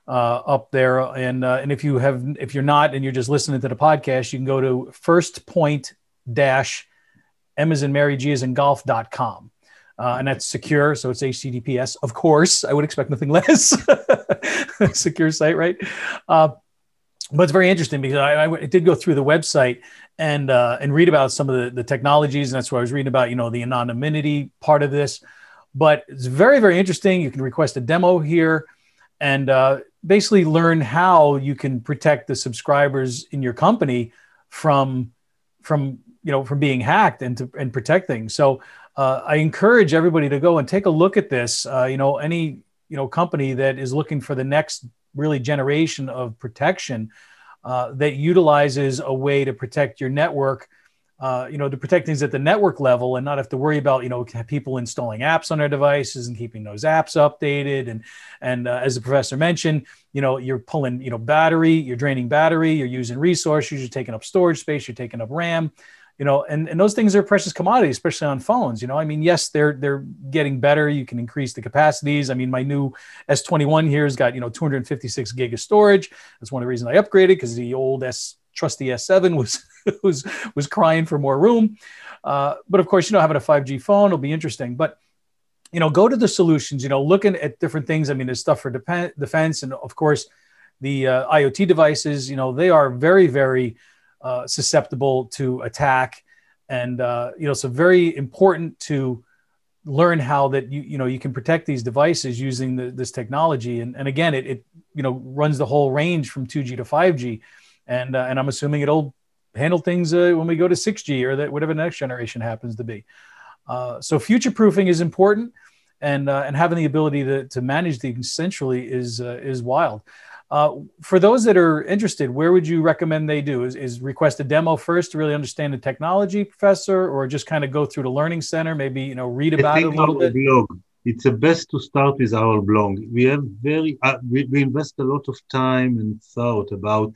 Uh, up there, and and if you have, if you're not, and you're just listening to the podcast, you can go to First Point dash M in Mary, G in golf.com. Uh, and that's secure. So it's HTTPS. Of course, I would expect nothing less. secure site, right? Uh, but it's very interesting because I, I, did go through the website and uh, and read about some of the, the technologies, and that's where I was reading about, you know, the anonymity part of this. But it's very, very interesting. You can request a demo here and uh, basically learn how you can protect the subscribers in your company from from you know from being hacked and to and protect things so uh, i encourage everybody to go and take a look at this uh, you know any you know company that is looking for the next really generation of protection uh, that utilizes a way to protect your network uh, you know, to protect things at the network level and not have to worry about, you know, people installing apps on their devices and keeping those apps updated. And, and uh, as the professor mentioned, you know, you're pulling, you know, battery, you're draining battery, you're using resources, you're taking up storage space, you're taking up RAM you know and, and those things are precious commodities especially on phones you know? I mean yes they're they're getting better. You can increase the capacities. I mean my new s21 here has got you know 256 gig of storage. That's one of the reasons i upgraded because the old s trusty s7 was was was crying for more room. Uh, but of course you know having a 5g phone will be interesting. But you know go to the solutions you know looking at different things. I mean there's stuff for dep- defense and of course the uh, iot devices you know they are very very uh, susceptible to attack. And uh, you know, so very important to learn how that you you know you can protect these devices using the, this technology. And, and again, it, it you know runs the whole range from 2G to 5G, and uh, and I'm assuming it'll handle things uh, when we go to 6G or that whatever the next generation happens to be. Uh, so future proofing is important, and uh, and having the ability to, to manage things centrally is is wild. Uh, for those that are interested, where would you recommend they do? Is, is request a demo first to really understand the technology, professor, or just kind of go through the learning center, maybe you know read about it a little bit? Blog. It's the best to start with our blog. We have very uh, we, we invest a lot of time and thought about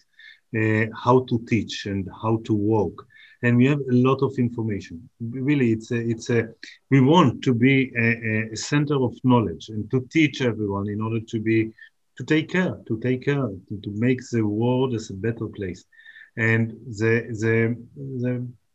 uh, how to teach and how to work and we have a lot of information. Really, it's a, it's a, we want to be a, a, center of knowledge and to teach everyone in order to be to take care, to take care, to, to make the world as a better place. And the the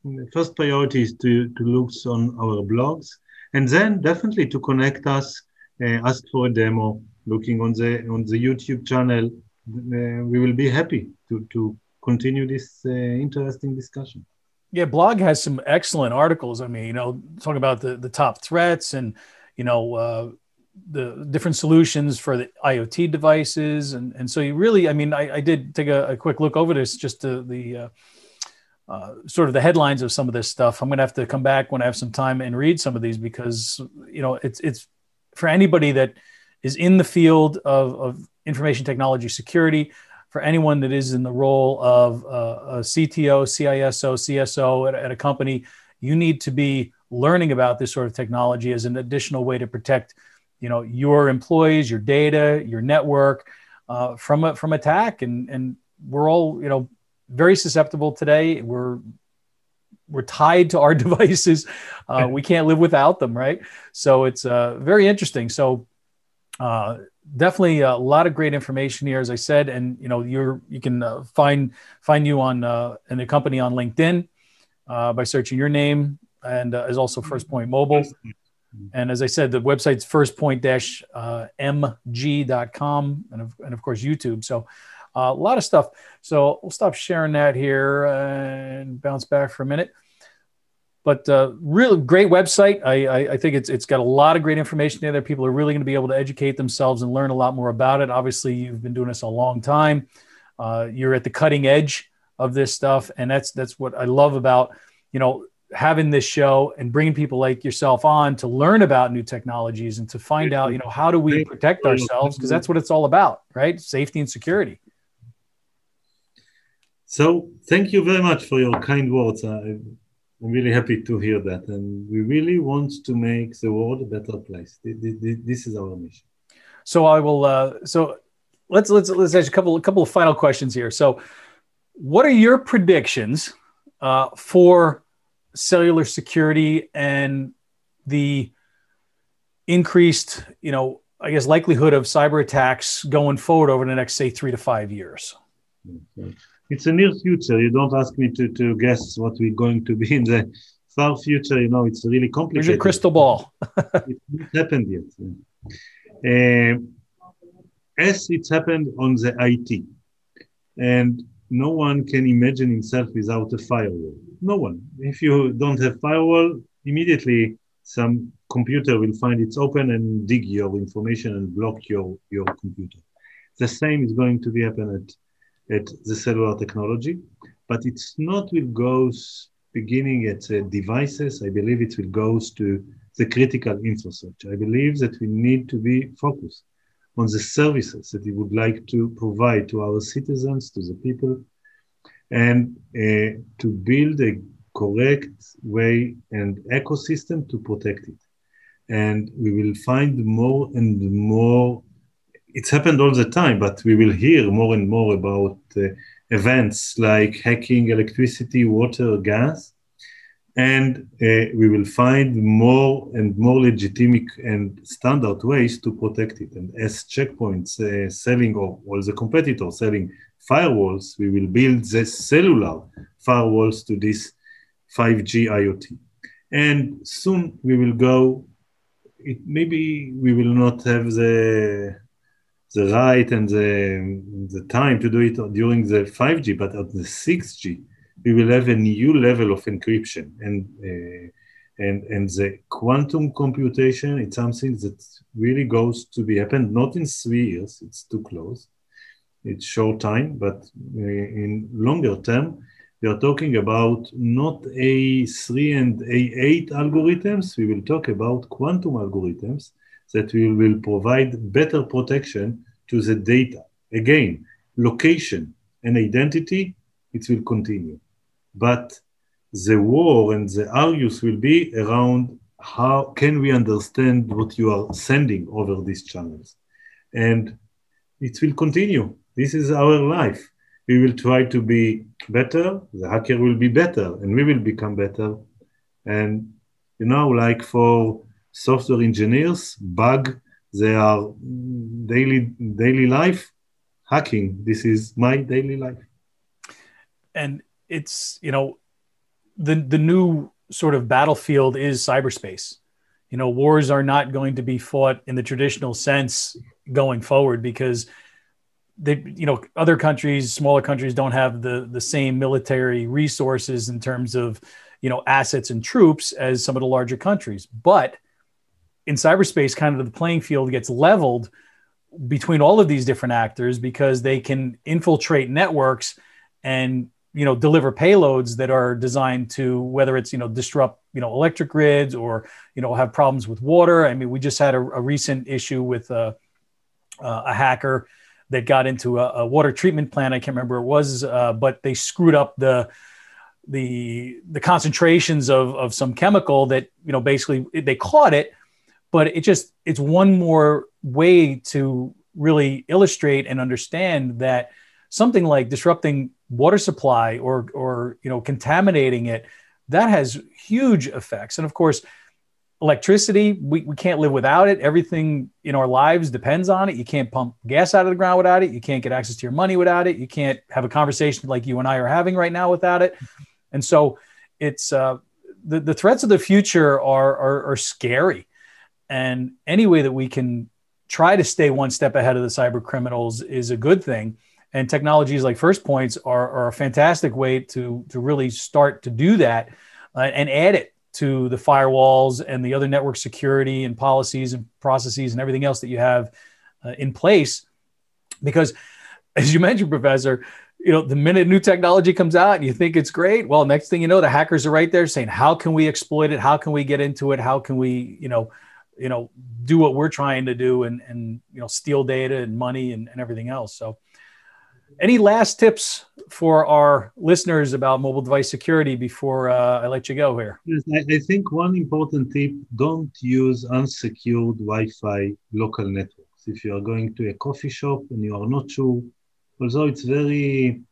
the first priority is to to look on our blogs, and then definitely to connect us, uh, ask for a demo, looking on the on the YouTube channel. Uh, we will be happy to to continue this uh, interesting discussion. Yeah, blog has some excellent articles. I mean, you know, talking about the the top threats and you know uh, the different solutions for the IoT devices, and and so you really, I mean, I, I did take a, a, quick look over this, just to the uh, uh, sort of the headlines of some of this stuff. I'm going to have to come back when I have some time and read some of these because you know it's it's for anybody that is in the field of, of information technology security. for anyone that is in the role of uh, a CTO, CISO, CSO at, at a company, you need to be learning about this sort of technology as an additional way to protect, you know, your employees, your data, your network uh, from a, from attack. And and we're all you know very susceptible today. We're we're tied to our devices. Uh, we can't live without them, right? So it's uh, very interesting. So uh, definitely a lot of great information here, as I said, and you know you're you can uh, find find you on uh, in the company on LinkedIn uh, by searching your name, and uh, is also First Point Mobile. And as I said, the website's firstpoint-mg.com, and of, and of course YouTube. So uh, a lot of stuff. So we'll stop sharing that here and bounce back for a minute. But uh, really great website. I, I, I, think it's it's got a lot of great information there. People are really going to be able to educate themselves and learn a lot more about it. Obviously, you've been doing this a long time. Uh, you're at the cutting edge of this stuff, and that's that's what I love about you know having this show and bringing people like yourself on to learn about new technologies and to find out you know how do we protect ourselves because that's what it's all about, right? Safety and security. So thank you very much for your kind words. I, am really happy to hear that, and we really want to make the world a better place. This is our mission. So I will. Uh, so let's let's let's ask a couple a couple of final questions here. So, what are your predictions uh, for cellular security and the increased, you know, I guess likelihood of cyber attacks going forward over the next say three to five years? It's a near future. You don't ask me to, to guess what we're going to be in the far future. You know, it's really complicated. There's a crystal ball. it's not happened yet. Uh, as it's happened on the IT, and no one can imagine himself without a firewall. No one. If you don't have firewall, immediately some computer will find it's open and dig your information and block your, your computer. The same is going to be happen at at the cellular technology, but it's not will goes beginning at uh, devices. I believe it will goes to the critical infrastructure. I believe that we need to be focused on the services that we would like to provide to our citizens, to the people, and uh, to build a correct way and ecosystem to protect it. And we will find more and more it's happened all the time, but we will hear more and more about uh, events like hacking electricity, water, gas, and uh, we will find more and more legitimate and standard ways to protect it. And as checkpoints uh, selling or all the competitors selling firewalls, we will build the cellular firewalls to this 5G IoT. And soon we will go. It, maybe we will not have the the right and the, the time to do it during the 5G, but at the 6G, we will have a new level of encryption and uh, and and the quantum computation. It's something that really goes to be happened not in three years. It's too close. It's short time, but uh, in longer term, we are talking about not A3 and A8 algorithms. We will talk about quantum algorithms that we will provide better protection to the data. Again, location and identity, it will continue. But the war and the argues will be around how can we understand what you are sending over these channels. And it will continue. This is our life. We will try to be better, the hacker will be better, and we will become better. And you know, like for software engineers, bug, they are daily daily life. Hacking, this is my daily life. And it's, you know, the the new sort of battlefield is cyberspace. You know, wars are not going to be fought in the traditional sense going forward because they, you know, other countries, smaller countries don't have the the same military resources in terms of, you know, assets and troops as some of the larger countries. But in cyberspace, kind of the playing field gets leveled between all of these different actors because they can infiltrate networks and you know deliver payloads that are designed to whether it's you know disrupt you know electric grids or you know have problems with water i mean we just had a, a recent issue with a, uh, a hacker that got into a, a water treatment plant. I can't remember it was, uh, but they screwed up the the the concentrations of of some chemical that you know basically they caught it, but it just it's one more way to really illustrate and understand that something like disrupting water supply or or you know contaminating it that has huge effects. And of course electricity we, we can't live without it. Everything in our lives depends on it. You can't pump gas out of the ground without it. You can't get access to your money without it. You can't have a conversation like you and i are having right now without it. And so it's uh, the, the threats of the future are, are, are scary. And any way that we can try to stay one step ahead of the cyber criminals is a good thing and technologies like First Point's are, are a fantastic way to to really start to do that uh, and add it to the firewalls and the other network security and policies and processes and everything else that you have uh, in place. Because, as you mentioned, Professor, you know, the minute new technology comes out and you think it's great, well, next thing you know, the hackers are right there saying, "How can we exploit it? How can we get into it? How can we, you know, you know, do what we're trying to do and and you know, steal data and money and, and everything else?" So any last tips for our listeners about mobile device security before uh, I let you go here? Yes, I, think one important tip don't use unsecured Wi Fi local networks. If you are going to a coffee shop and you are not sure, although it's very,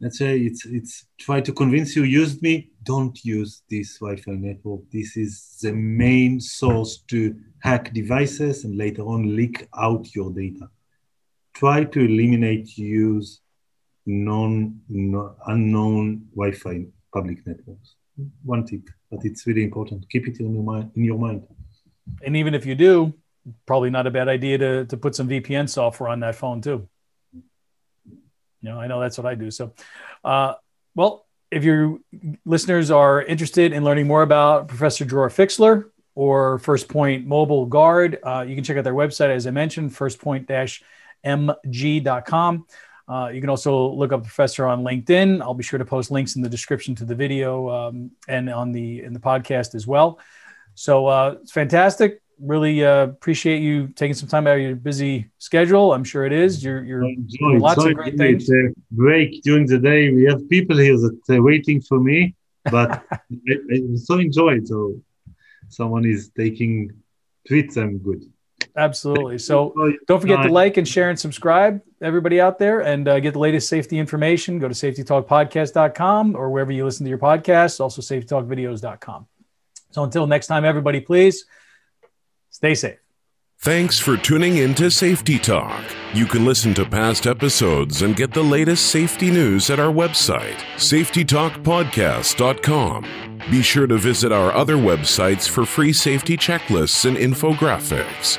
let's say, it's, it's try to convince you, use me, don't use this Wi Fi network. This is the main source to hack devices and later on leak out your data try to eliminate use non, non unknown Wi-Fi public networks. One tip, but it's really important. Keep it in your mind. In your mind. And even if you do, probably not a bad idea to to put some VPN software on that phone too. You know, I know that's what I do. So, uh, well, if your listeners are interested in learning more about Professor Dror Fixler or First Point Mobile Guard, uh, you can check out their website, as I mentioned, firstpoint dash mg.com. Uh, you can also look up Professor on LinkedIn. I'll be sure to post links in the description to the video um, and on the in the podcast as well. So uh, it's fantastic. Really uh, appreciate you taking some time out of your busy schedule. I'm sure it is. You're, you're doing lots of great things. It's a break during the day. We have people here that are waiting for me, but I, I so enjoy it. So someone is taking tweets. I'm good. Absolutely. So don't forget to like and share and subscribe, everybody out there, and uh, get the latest safety information. Go to safetytalkpodcast.com or wherever you listen to your podcasts, also safetytalkvideos.com. So until next time, everybody, please stay safe. Thanks for tuning in to Safety Talk. You can listen to past episodes and get the latest safety news at our website, safetytalkpodcast.com. Be sure to visit our other websites for free safety checklists and infographics.